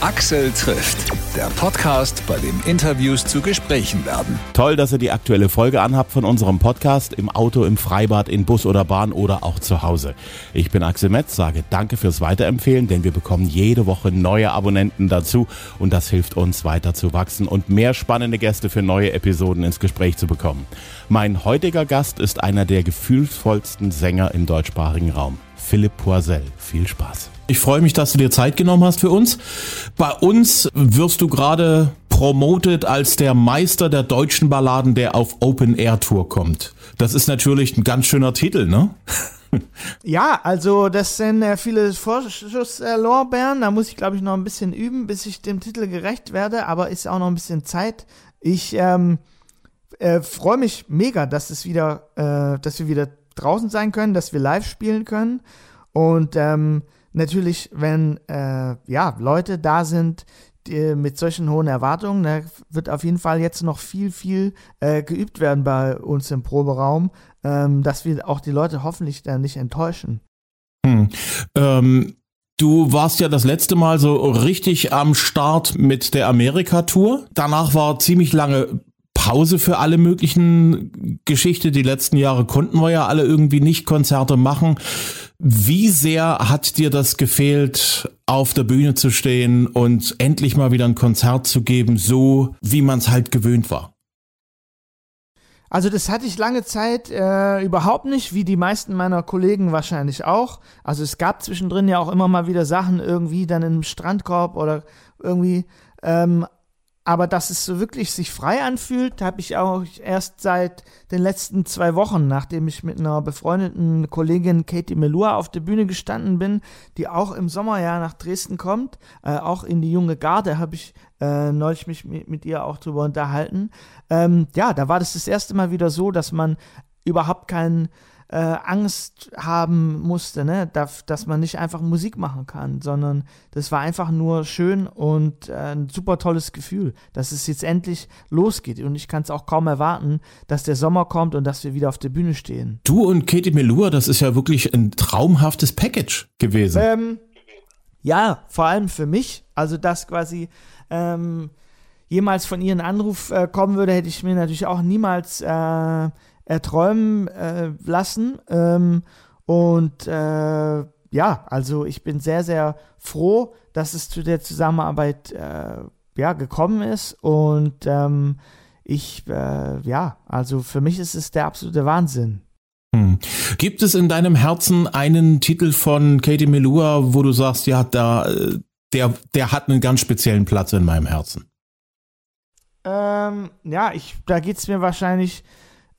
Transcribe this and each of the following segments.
Axel trifft, der Podcast, bei dem Interviews zu Gesprächen werden. Toll, dass ihr die aktuelle Folge anhabt von unserem Podcast im Auto, im Freibad, in Bus oder Bahn oder auch zu Hause. Ich bin Axel Metz, sage danke fürs Weiterempfehlen, denn wir bekommen jede Woche neue Abonnenten dazu und das hilft uns weiter zu wachsen und mehr spannende Gäste für neue Episoden ins Gespräch zu bekommen. Mein heutiger Gast ist einer der gefühlsvollsten Sänger im deutschsprachigen Raum. Philipp Poisel. Viel Spaß. Ich freue mich, dass du dir Zeit genommen hast für uns. Bei uns wirst du gerade promotet als der Meister der deutschen Balladen, der auf Open Air Tour kommt. Das ist natürlich ein ganz schöner Titel, ne? Ja, also das sind äh, viele Vorschusslorbeeren. Da muss ich, glaube ich, noch ein bisschen üben, bis ich dem Titel gerecht werde. Aber ist auch noch ein bisschen Zeit. Ich ähm, äh, freue mich mega, dass es wieder, äh, dass wir wieder draußen sein können, dass wir live spielen können. Und ähm, natürlich, wenn äh, ja, Leute da sind, mit solchen hohen Erwartungen, da wird auf jeden Fall jetzt noch viel, viel äh, geübt werden bei uns im Proberaum, ähm, dass wir auch die Leute hoffentlich dann nicht enttäuschen. Hm. Ähm, Du warst ja das letzte Mal so richtig am Start mit der Amerika-Tour. Danach war ziemlich lange Pause für alle möglichen Geschichte. Die letzten Jahre konnten wir ja alle irgendwie nicht Konzerte machen. Wie sehr hat dir das gefehlt, auf der Bühne zu stehen und endlich mal wieder ein Konzert zu geben, so wie man es halt gewöhnt war? Also das hatte ich lange Zeit äh, überhaupt nicht, wie die meisten meiner Kollegen wahrscheinlich auch. Also es gab zwischendrin ja auch immer mal wieder Sachen irgendwie dann im Strandkorb oder irgendwie. Ähm, aber dass es so wirklich sich frei anfühlt, habe ich auch erst seit den letzten zwei Wochen, nachdem ich mit einer befreundeten Kollegin Katie Melua auf der Bühne gestanden bin, die auch im Sommerjahr nach Dresden kommt, äh, auch in die junge Garde habe ich äh, neulich mich mit, mit, ihr auch drüber unterhalten. Ähm, ja, da war das das erste Mal wieder so, dass man überhaupt keinen äh, Angst haben musste, ne? dass, dass man nicht einfach Musik machen kann, sondern das war einfach nur schön und äh, ein super tolles Gefühl, dass es jetzt endlich losgeht. Und ich kann es auch kaum erwarten, dass der Sommer kommt und dass wir wieder auf der Bühne stehen. Du und Katie Melua, das ist ja wirklich ein traumhaftes Package gewesen. Ähm, ja, vor allem für mich. Also, dass quasi ähm, jemals von ihr ein Anruf äh, kommen würde, hätte ich mir natürlich auch niemals äh, erträumen äh, lassen. Ähm, und äh, ja, also ich bin sehr, sehr froh, dass es zu der Zusammenarbeit äh, ja, gekommen ist. Und ähm, ich, äh, ja, also für mich ist es der absolute Wahnsinn. Hm. Gibt es in deinem Herzen einen Titel von Katie Melua, wo du sagst, ja, da, äh, der, der hat einen ganz speziellen Platz in meinem Herzen? Ähm, ja, ich, da geht es mir wahrscheinlich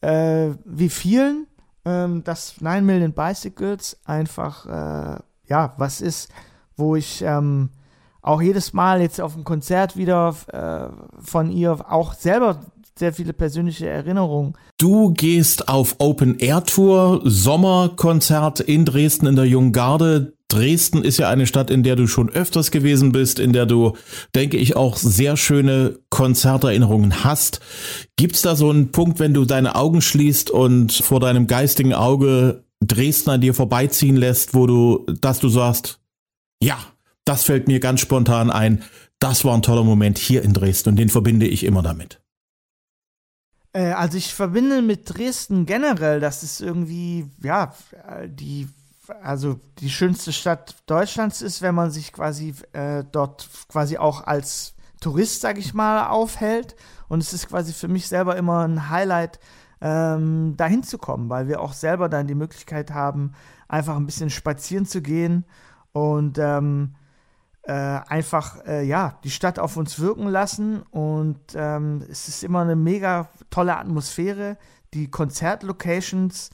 äh, wie vielen, ähm, dass 9 Million Bicycles einfach, äh, ja, was ist, wo ich ähm, auch jedes Mal jetzt auf dem Konzert wieder äh, von ihr auch selber sehr viele persönliche Erinnerungen. Du gehst auf Open Air Tour, Sommerkonzert in Dresden in der Jungen Garde. Dresden ist ja eine Stadt, in der du schon öfters gewesen bist, in der du, denke ich, auch sehr schöne Konzerterinnerungen hast. Gibt's da so einen Punkt, wenn du deine Augen schließt und vor deinem geistigen Auge Dresden an dir vorbeiziehen lässt, wo du, dass du sagst, ja, das fällt mir ganz spontan ein. Das war ein toller Moment hier in Dresden und den verbinde ich immer damit. Äh, also ich verbinde mit Dresden generell, dass es irgendwie, ja, die also die schönste Stadt Deutschlands ist, wenn man sich quasi äh, dort quasi auch als Tourist, sag ich mal, aufhält. Und es ist quasi für mich selber immer ein Highlight, ähm, dahin zu kommen, weil wir auch selber dann die Möglichkeit haben, einfach ein bisschen spazieren zu gehen und ähm, äh, einfach äh, ja die Stadt auf uns wirken lassen. Und ähm, es ist immer eine mega tolle Atmosphäre. Die Konzertlocations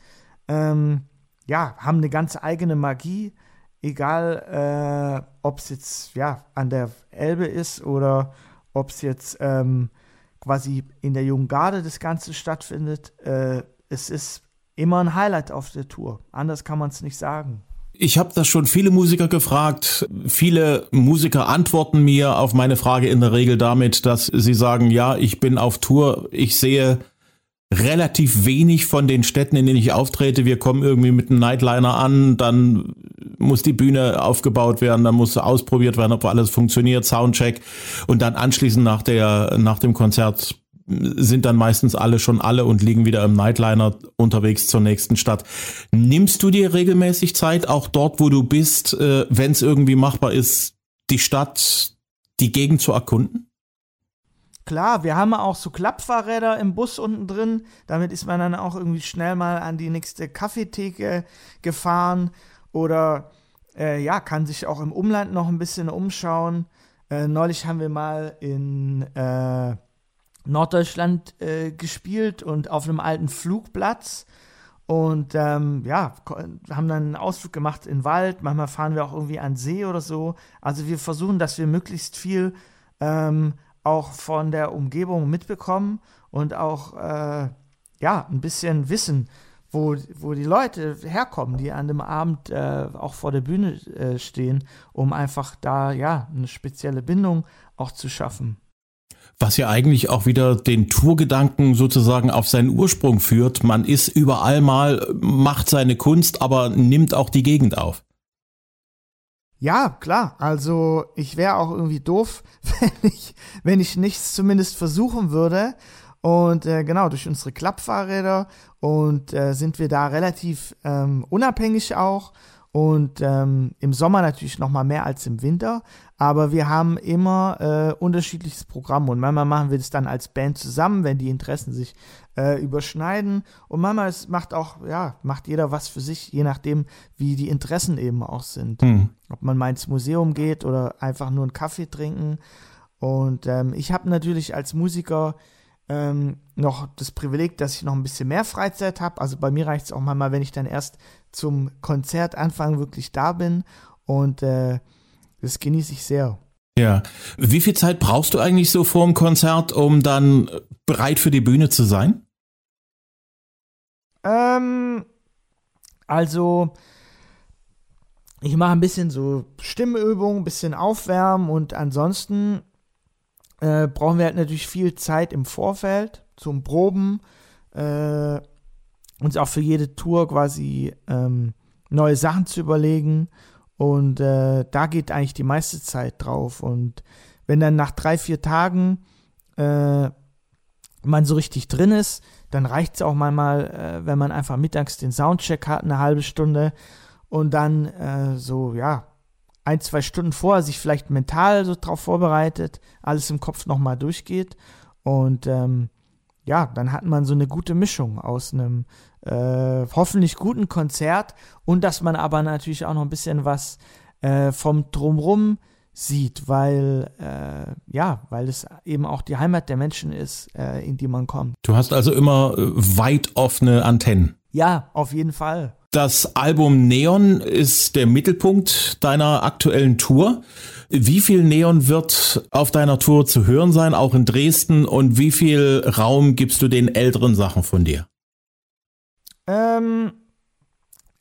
ähm, ja, haben eine ganz eigene Magie, egal äh, ob es jetzt ja, an der Elbe ist oder ob es jetzt ähm, quasi in der Jungen Garde das Ganze stattfindet. Äh, es ist immer ein Highlight auf der Tour. Anders kann man es nicht sagen. Ich habe das schon viele Musiker gefragt. Viele Musiker antworten mir auf meine Frage in der Regel damit, dass sie sagen, ja, ich bin auf Tour, ich sehe relativ wenig von den Städten, in denen ich auftrete. Wir kommen irgendwie mit einem Nightliner an, dann muss die Bühne aufgebaut werden, dann muss ausprobiert werden, ob alles funktioniert, Soundcheck und dann anschließend nach der nach dem Konzert sind dann meistens alle schon alle und liegen wieder im Nightliner unterwegs zur nächsten Stadt. Nimmst du dir regelmäßig Zeit, auch dort, wo du bist, äh, wenn es irgendwie machbar ist, die Stadt, die Gegend zu erkunden? Klar, wir haben auch so Klappfahrräder im Bus unten drin. Damit ist man dann auch irgendwie schnell mal an die nächste Kaffeetheke gefahren oder äh, ja, kann sich auch im Umland noch ein bisschen umschauen. Äh, neulich haben wir mal in äh, Norddeutschland äh, gespielt und auf einem alten Flugplatz. Und ähm, ja, haben dann einen Ausflug gemacht in den Wald. Manchmal fahren wir auch irgendwie an See oder so. Also wir versuchen, dass wir möglichst viel ähm, auch von der Umgebung mitbekommen und auch äh, ja ein bisschen wissen, wo, wo die Leute herkommen, die an dem Abend äh, auch vor der Bühne äh, stehen, um einfach da ja eine spezielle Bindung auch zu schaffen was ja eigentlich auch wieder den Tourgedanken sozusagen auf seinen Ursprung führt. Man ist überall mal, macht seine Kunst, aber nimmt auch die Gegend auf. Ja, klar. Also ich wäre auch irgendwie doof, wenn ich, wenn ich nichts zumindest versuchen würde. Und äh, genau, durch unsere Klappfahrräder und äh, sind wir da relativ ähm, unabhängig auch und ähm, im Sommer natürlich noch mal mehr als im Winter. Aber wir haben immer äh, unterschiedliches Programm und manchmal machen wir das dann als Band zusammen, wenn die Interessen sich äh, überschneiden. Und manchmal es macht auch, ja, macht jeder was für sich, je nachdem, wie die Interessen eben auch sind. Hm. Ob man mal ins Museum geht oder einfach nur einen Kaffee trinken. Und ähm, ich habe natürlich als Musiker ähm, noch das Privileg, dass ich noch ein bisschen mehr Freizeit habe. Also bei mir reicht es auch mal, wenn ich dann erst zum Konzertanfang wirklich da bin und äh, das genieße ich sehr. Ja. Wie viel Zeit brauchst du eigentlich so vor dem Konzert, um dann bereit für die Bühne zu sein? Ähm, also, ich mache ein bisschen so Stimmübungen, ein bisschen Aufwärmen und ansonsten äh, brauchen wir halt natürlich viel Zeit im Vorfeld zum Proben. Äh, uns auch für jede Tour quasi ähm, neue Sachen zu überlegen. Und äh, da geht eigentlich die meiste Zeit drauf. Und wenn dann nach drei, vier Tagen äh, man so richtig drin ist, dann reicht es auch manchmal, äh, wenn man einfach mittags den Soundcheck hat, eine halbe Stunde und dann äh, so, ja, ein, zwei Stunden vorher sich vielleicht mental so drauf vorbereitet, alles im Kopf nochmal durchgeht und ähm, ja, dann hat man so eine gute Mischung aus einem äh, hoffentlich guten Konzert und dass man aber natürlich auch noch ein bisschen was äh, vom Drumrum sieht, weil äh, ja, weil es eben auch die Heimat der Menschen ist, äh, in die man kommt. Du hast also immer äh, weit offene Antennen. Ja, auf jeden Fall. Das Album Neon ist der Mittelpunkt deiner aktuellen Tour. Wie viel Neon wird auf deiner Tour zu hören sein, auch in Dresden? Und wie viel Raum gibst du den älteren Sachen von dir? Ähm,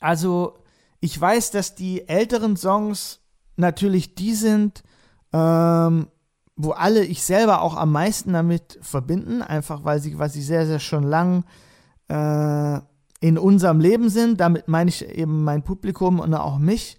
also, ich weiß, dass die älteren Songs natürlich die sind, ähm, wo alle ich selber auch am meisten damit verbinden, einfach weil sie, weil sehr, sehr schon lang äh, in unserem Leben sind. Damit meine ich eben mein Publikum und auch mich.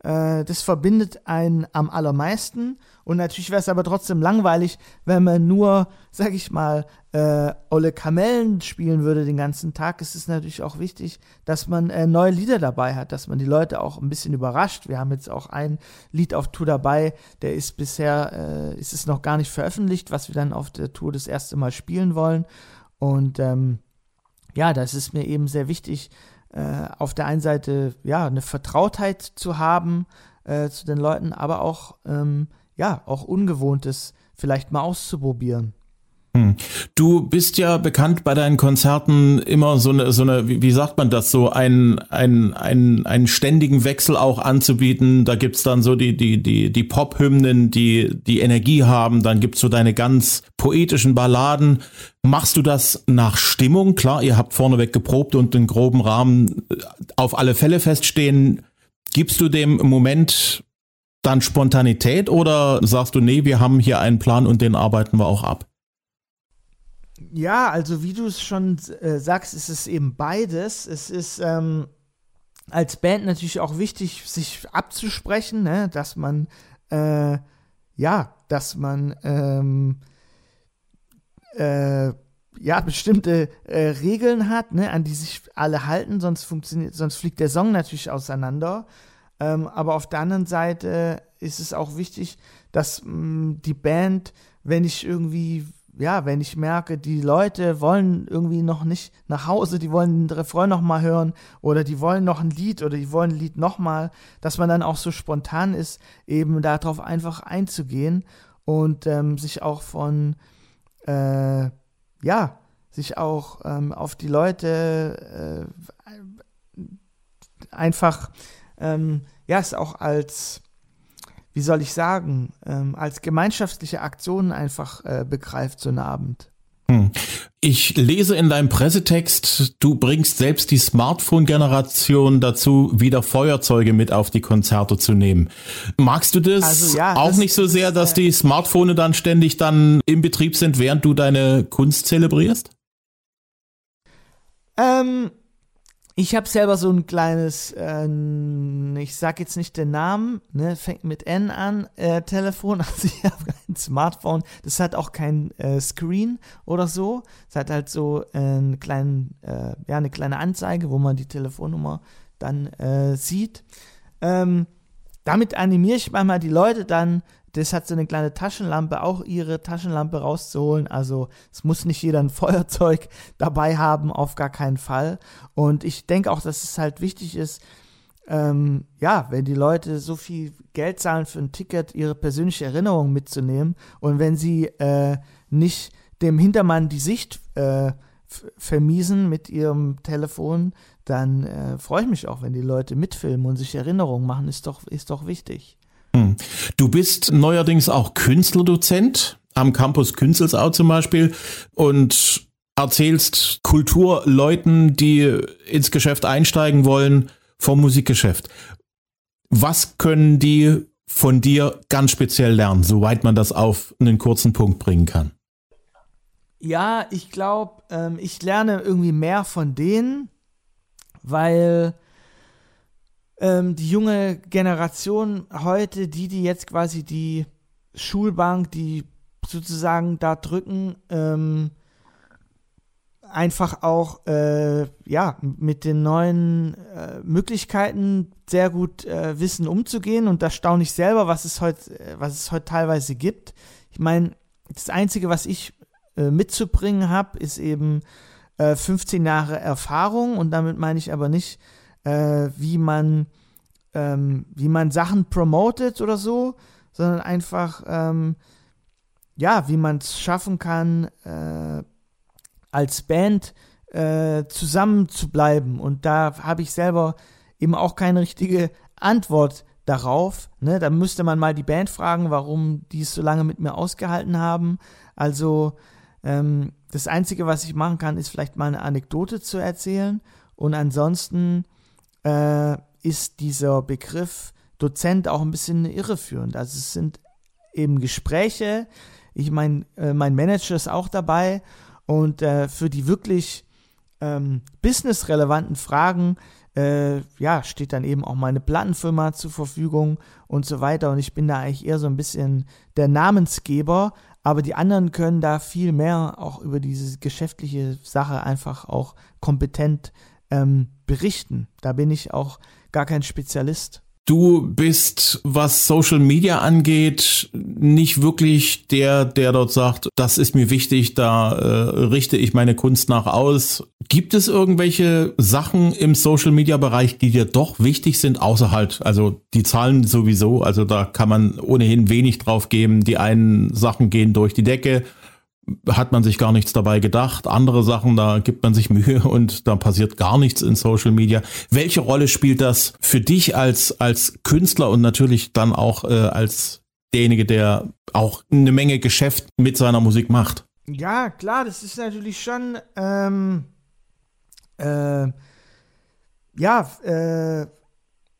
Äh, das verbindet einen am allermeisten. Und natürlich wäre es aber trotzdem langweilig, wenn man nur, sag ich mal, äh, Olle Kamellen spielen würde den ganzen Tag. Es ist natürlich auch wichtig, dass man äh, neue Lieder dabei hat, dass man die Leute auch ein bisschen überrascht. Wir haben jetzt auch ein Lied auf Tour dabei, der ist bisher, äh, ist es noch gar nicht veröffentlicht, was wir dann auf der Tour das erste Mal spielen wollen. Und ähm, ja, das ist mir eben sehr wichtig, äh, auf der einen Seite ja eine Vertrautheit zu haben äh, zu den Leuten, aber auch ähm, ja auch Ungewohntes vielleicht mal auszuprobieren. Hm. Du bist ja bekannt bei deinen Konzerten immer so eine, so eine, wie, sagt man das, so ein, ein, ein, einen ständigen Wechsel auch anzubieten. Da gibt's dann so die, die, die, die Pop-Hymnen, die, die Energie haben, dann gibt's so deine ganz poetischen Balladen. Machst du das nach Stimmung? Klar, ihr habt vorneweg geprobt und den groben Rahmen äh, auf alle Fälle feststehen. Gibst du dem Moment dann Spontanität oder sagst du, nee, wir haben hier einen Plan und den arbeiten wir auch ab? Ja, also wie du es schon äh, sagst, ist es eben beides. Es ist ähm, als Band natürlich auch wichtig, sich abzusprechen, ne? dass man äh, ja, dass man ähm, äh, ja bestimmte äh, Regeln hat, ne, an die sich alle halten, sonst funktioniert, sonst fliegt der Song natürlich auseinander. Ähm, aber auf der anderen Seite ist es auch wichtig, dass mh, mm, die Band, wenn ich irgendwie ja, wenn ich merke, die Leute wollen irgendwie noch nicht nach Hause, die wollen den Refrain noch mal hören oder die wollen noch ein Lied oder die wollen ein Lied noch mal, dass man dann auch so spontan ist, eben darauf einfach einzugehen und ähm, sich auch von äh, ja, sich auch ähm, auf die Leute äh, einfach ähm, ja, es auch als wie soll ich sagen, ähm, als gemeinschaftliche Aktion einfach äh, begreift, so ein Abend. Hm. Ich lese in deinem Pressetext, du bringst selbst die Smartphone-Generation dazu, wieder Feuerzeuge mit auf die Konzerte zu nehmen. Magst du das also, ja, auch das, nicht so sehr, dass äh, die Smartphone dann ständig dann im Betrieb sind, während du deine Kunst zelebrierst? Ähm, ich habe selber so ein kleines, äh, ich sag jetzt nicht den Namen, ne, fängt mit N an, äh, Telefon. Also ich habe ein Smartphone, das hat auch kein äh, Screen oder so. Es hat halt so äh, einen kleinen, äh, ja, eine kleine Anzeige, wo man die Telefonnummer dann äh, sieht. Ähm, damit animiere ich manchmal die Leute dann das hat so eine kleine Taschenlampe, auch ihre Taschenlampe rauszuholen. Also es muss nicht jeder ein Feuerzeug dabei haben, auf gar keinen Fall. Und ich denke auch, dass es halt wichtig ist, ähm, ja, wenn die Leute so viel Geld zahlen für ein Ticket, ihre persönliche Erinnerung mitzunehmen und wenn sie äh, nicht dem Hintermann die Sicht äh, vermiesen mit ihrem Telefon, dann äh, freue ich mich auch, wenn die Leute mitfilmen und sich Erinnerungen machen, ist doch, ist doch wichtig. Hm. Du bist neuerdings auch Künstlerdozent am Campus Künzelsau zum Beispiel und erzählst Kulturleuten, die ins Geschäft einsteigen wollen, vom Musikgeschäft. Was können die von dir ganz speziell lernen, soweit man das auf einen kurzen Punkt bringen kann? Ja, ich glaube, ähm, ich lerne irgendwie mehr von denen, weil ähm, die junge Generation heute, die, die jetzt quasi die Schulbank, die sozusagen da drücken, ähm, einfach auch äh, ja mit den neuen äh, Möglichkeiten sehr gut äh, wissen umzugehen und da staune ich selber, was es heute äh, was es heute teilweise gibt. Ich meine, das einzige, was ich äh, mitzubringen habe, ist eben 15 äh, Jahre Erfahrung und damit meine ich aber nicht äh, wie man ähm, wie man Sachen promotet oder so, sondern einfach ähm, ja, wie man es schaffen kann, äh, als Band äh, zusammen zu bleiben. Und da habe ich selber eben auch keine richtige Antwort darauf. Ne? Da müsste man mal die Band fragen, warum die es so lange mit mir ausgehalten haben. Also ähm, das Einzige, was ich machen kann, ist vielleicht mal eine Anekdote zu erzählen. Und ansonsten äh, ist dieser Begriff Dozent auch ein bisschen irreführend. Also es sind eben Gespräche. Ich meine, äh, mein Manager ist auch dabei und äh, für die wirklich ähm, businessrelevanten Fragen äh, ja, steht dann eben auch meine Plattenfirma zur Verfügung und so weiter. Und ich bin da eigentlich eher so ein bisschen der Namensgeber, aber die anderen können da viel mehr auch über diese geschäftliche Sache einfach auch kompetent ähm, berichten. Da bin ich auch gar kein Spezialist. Du bist, was Social Media angeht, nicht wirklich der, der dort sagt, das ist mir wichtig, da äh, richte ich meine Kunst nach aus. Gibt es irgendwelche Sachen im Social Media Bereich, die dir doch wichtig sind, außer halt, also die Zahlen sowieso, also da kann man ohnehin wenig drauf geben. Die einen Sachen gehen durch die Decke, hat man sich gar nichts dabei gedacht. Andere Sachen, da gibt man sich Mühe und da passiert gar nichts in Social Media. Welche Rolle spielt das für dich als, als Künstler und natürlich dann auch äh, als derjenige, der auch eine Menge Geschäft mit seiner Musik macht? Ja, klar, das ist natürlich schon, ähm, äh, ja, äh,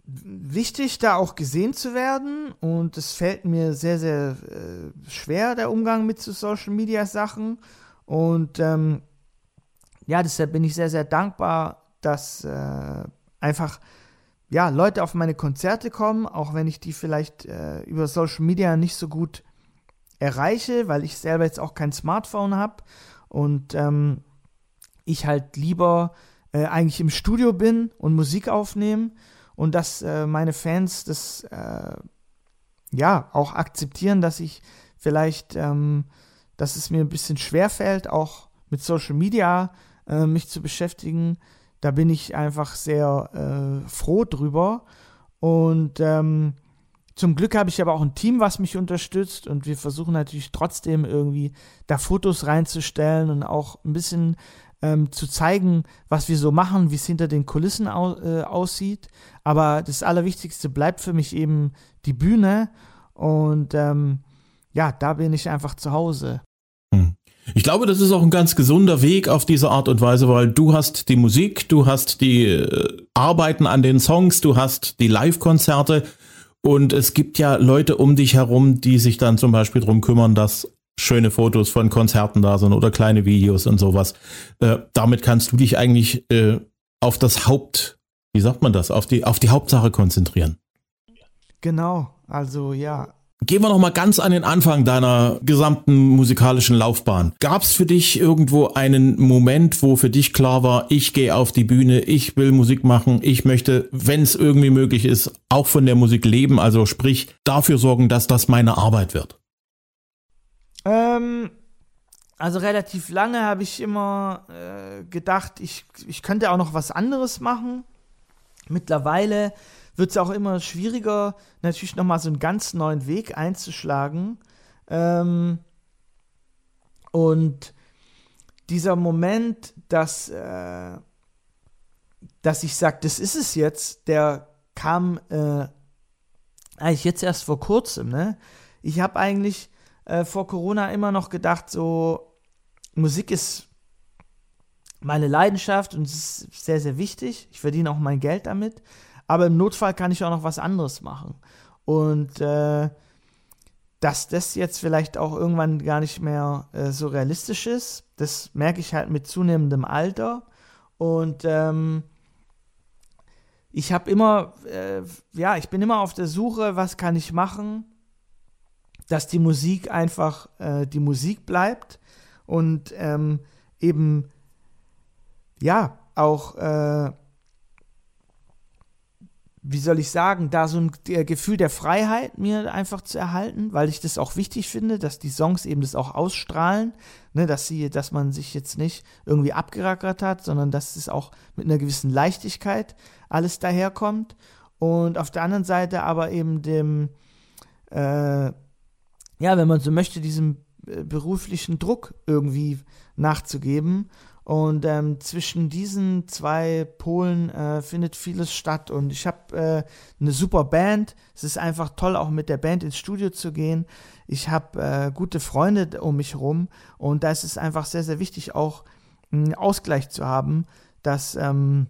wichtig, da auch gesehen zu werden. Und es fällt mir sehr, sehr äh, schwer, der Umgang mit so Social Media Sachen. Und ähm, ja, deshalb bin ich sehr, sehr dankbar, dass äh, einfach ja, Leute auf meine Konzerte kommen, auch wenn ich die vielleicht äh, über Social Media nicht so gut erreiche, weil ich selber jetzt auch kein Smartphone habe und ähm, ich halt lieber äh, eigentlich im Studio bin und Musik aufnehme und dass äh, meine Fans das äh, ja auch akzeptieren, dass ich vielleicht, ähm, dass es mir ein bisschen schwer fällt, auch mit Social Media äh, mich zu beschäftigen. Da bin ich einfach sehr äh, froh drüber. Und ähm, zum Glück habe ich aber auch ein Team, was mich unterstützt und wir versuchen natürlich trotzdem irgendwie da Fotos reinzustellen und auch ein bisschen ähm, zu zeigen, was wir so machen, wie es hinter den Kulissen au äh, aussieht. Aber das Allerwichtigste bleibt für mich eben die Bühne und ähm, ja, da bin ich einfach zu Hause. Hm. Ich glaube, das ist auch ein ganz gesunder Weg auf diese Art und Weise, weil du hast die Musik, du hast die äh, Arbeiten an den Songs, du hast die Live-Konzerte und es gibt ja Leute um dich herum, die sich dann zum Beispiel darum kümmern, dass schöne Fotos von Konzerten da sind oder kleine Videos und sowas. Äh, damit kannst du dich eigentlich äh, auf das Haupt, wie sagt man das, auf die, auf die Hauptsache konzentrieren. Genau, also ja, Gehen wir noch mal ganz an den Anfang deiner gesamten musikalischen Laufbahn. Gab es für dich irgendwo einen Moment, wo für dich klar war, ich gehe auf die Bühne, ich will Musik machen, ich möchte, wenn es irgendwie möglich ist, auch von der Musik leben, also sprich dafür sorgen, dass das meine Arbeit wird? Ähm, also relativ lange habe ich immer äh, gedacht, ich, ich könnte auch noch was anderes machen. Mittlerweile wird es auch immer schwieriger, natürlich nochmal so einen ganz neuen Weg einzuschlagen. Ähm, und dieser Moment, dass, äh, dass ich sage, das ist es jetzt, der kam äh, eigentlich jetzt erst vor kurzem. Ne? Ich habe eigentlich äh, vor Corona immer noch gedacht, so Musik ist meine Leidenschaft und es ist sehr, sehr wichtig. Ich verdiene auch mein Geld damit aber im Notfall kann ich auch noch was anderes machen. Und äh, dass das jetzt vielleicht auch irgendwann gar nicht mehr äh, so realistisch ist, das merke ich halt mit zunehmendem Alter. Und ähm, ich habe immer, äh, ja, ich bin immer auf der Suche, was kann ich machen, dass die Musik einfach äh, die Musik bleibt und ähm, eben, ja, auch äh, wie soll ich sagen, da so ein Gefühl der Freiheit mir einfach zu erhalten, weil ich das auch wichtig finde, dass die Songs eben das auch ausstrahlen, ne, dass sie, dass man sich jetzt nicht irgendwie abgerackert hat, sondern dass es auch mit einer gewissen Leichtigkeit alles daherkommt. Und auf der anderen Seite aber eben dem, äh, ja, wenn man so möchte, diesem äh, beruflichen Druck irgendwie nachzugeben und ähm, zwischen diesen zwei Polen äh, findet vieles statt. Und ich habe äh, eine super Band. Es ist einfach toll, auch mit der Band ins Studio zu gehen. Ich habe äh, gute Freunde um mich herum. Und da ist es einfach sehr, sehr wichtig, auch einen Ausgleich zu haben, dass, ähm,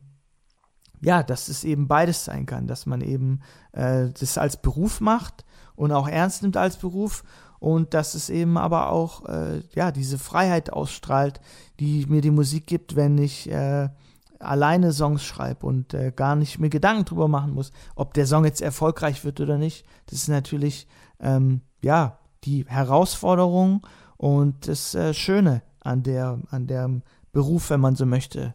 ja, dass es eben beides sein kann. Dass man eben äh, das als Beruf macht und auch ernst nimmt als Beruf und dass es eben aber auch äh, ja diese Freiheit ausstrahlt, die mir die Musik gibt, wenn ich äh, alleine Songs schreibe und äh, gar nicht mir Gedanken drüber machen muss, ob der Song jetzt erfolgreich wird oder nicht. Das ist natürlich ähm, ja die Herausforderung und das äh, Schöne an der an dem Beruf, wenn man so möchte.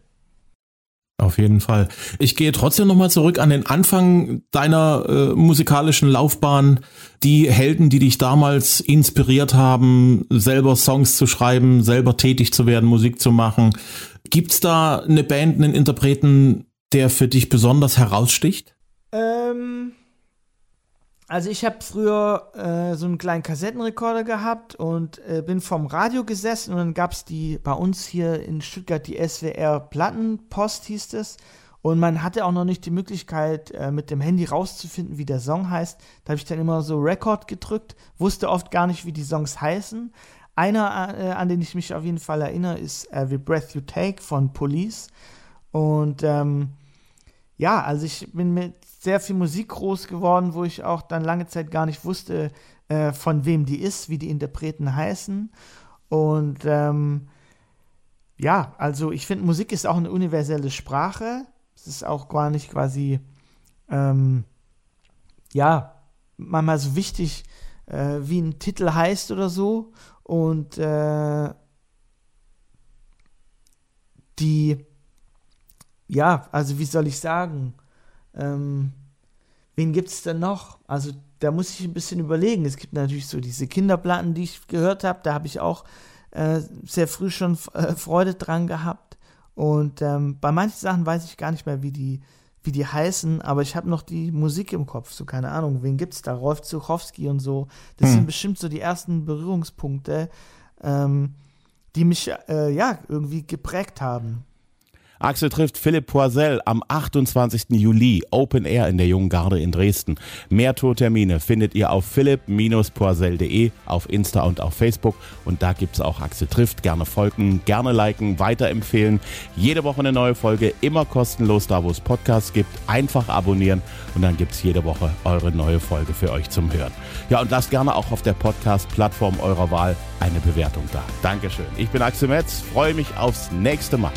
Auf jeden Fall. Ich gehe trotzdem nochmal zurück an den Anfang deiner äh, musikalischen Laufbahn. Die Helden, die dich damals inspiriert haben, selber Songs zu schreiben, selber tätig zu werden, Musik zu machen. Gibt's da eine Band, einen Interpreten, der für dich besonders heraussticht? Ähm, also ich habe früher äh, so einen kleinen Kassettenrekorder gehabt und äh, bin vom Radio gesessen und dann gab es die bei uns hier in Stuttgart die SWR Plattenpost hieß es und man hatte auch noch nicht die Möglichkeit äh, mit dem Handy rauszufinden, wie der Song heißt. Da habe ich dann immer so Record gedrückt, wusste oft gar nicht, wie die Songs heißen. Einer, äh, an den ich mich auf jeden Fall erinnere, ist Every Breath You Take von Police und ähm, ja, also ich bin mit sehr viel Musik groß geworden, wo ich auch dann lange Zeit gar nicht wusste, äh, von wem die ist, wie die Interpreten heißen. Und ähm, ja, also ich finde, Musik ist auch eine universelle Sprache. Es ist auch gar nicht quasi, ähm, ja, manchmal so wichtig, äh, wie ein Titel heißt oder so. Und äh, die, ja, also wie soll ich sagen, ähm, wen gibt es denn noch? Also da muss ich ein bisschen überlegen. Es gibt natürlich so diese Kinderplatten, die ich gehört habe. Da habe ich auch äh, sehr früh schon äh, Freude dran gehabt. Und ähm, bei manchen Sachen weiß ich gar nicht mehr, wie die, wie die heißen, aber ich habe noch die Musik im Kopf. So, keine Ahnung, wen gibt es da? Rolf Zuchowski und so. Das hm. sind bestimmt so die ersten Berührungspunkte, ähm, die mich äh, ja irgendwie geprägt haben. Axel trifft Philipp Poisel am 28. Juli, Open Air in der Jungen Garde in Dresden. Mehr Tourtermine findet ihr auf philipp-poisel.de, auf Insta und auf Facebook. Und da gibt es auch Axel trifft. Gerne folgen, gerne liken, weiterempfehlen. Jede Woche eine neue Folge, immer kostenlos da, wo es Podcasts gibt. Einfach abonnieren und dann gibt es jede Woche eure neue Folge für euch zum Hören. Ja, und lasst gerne auch auf der Podcast-Plattform eurer Wahl eine Bewertung da. Dankeschön. Ich bin Axel Metz, freue mich aufs nächste Mal.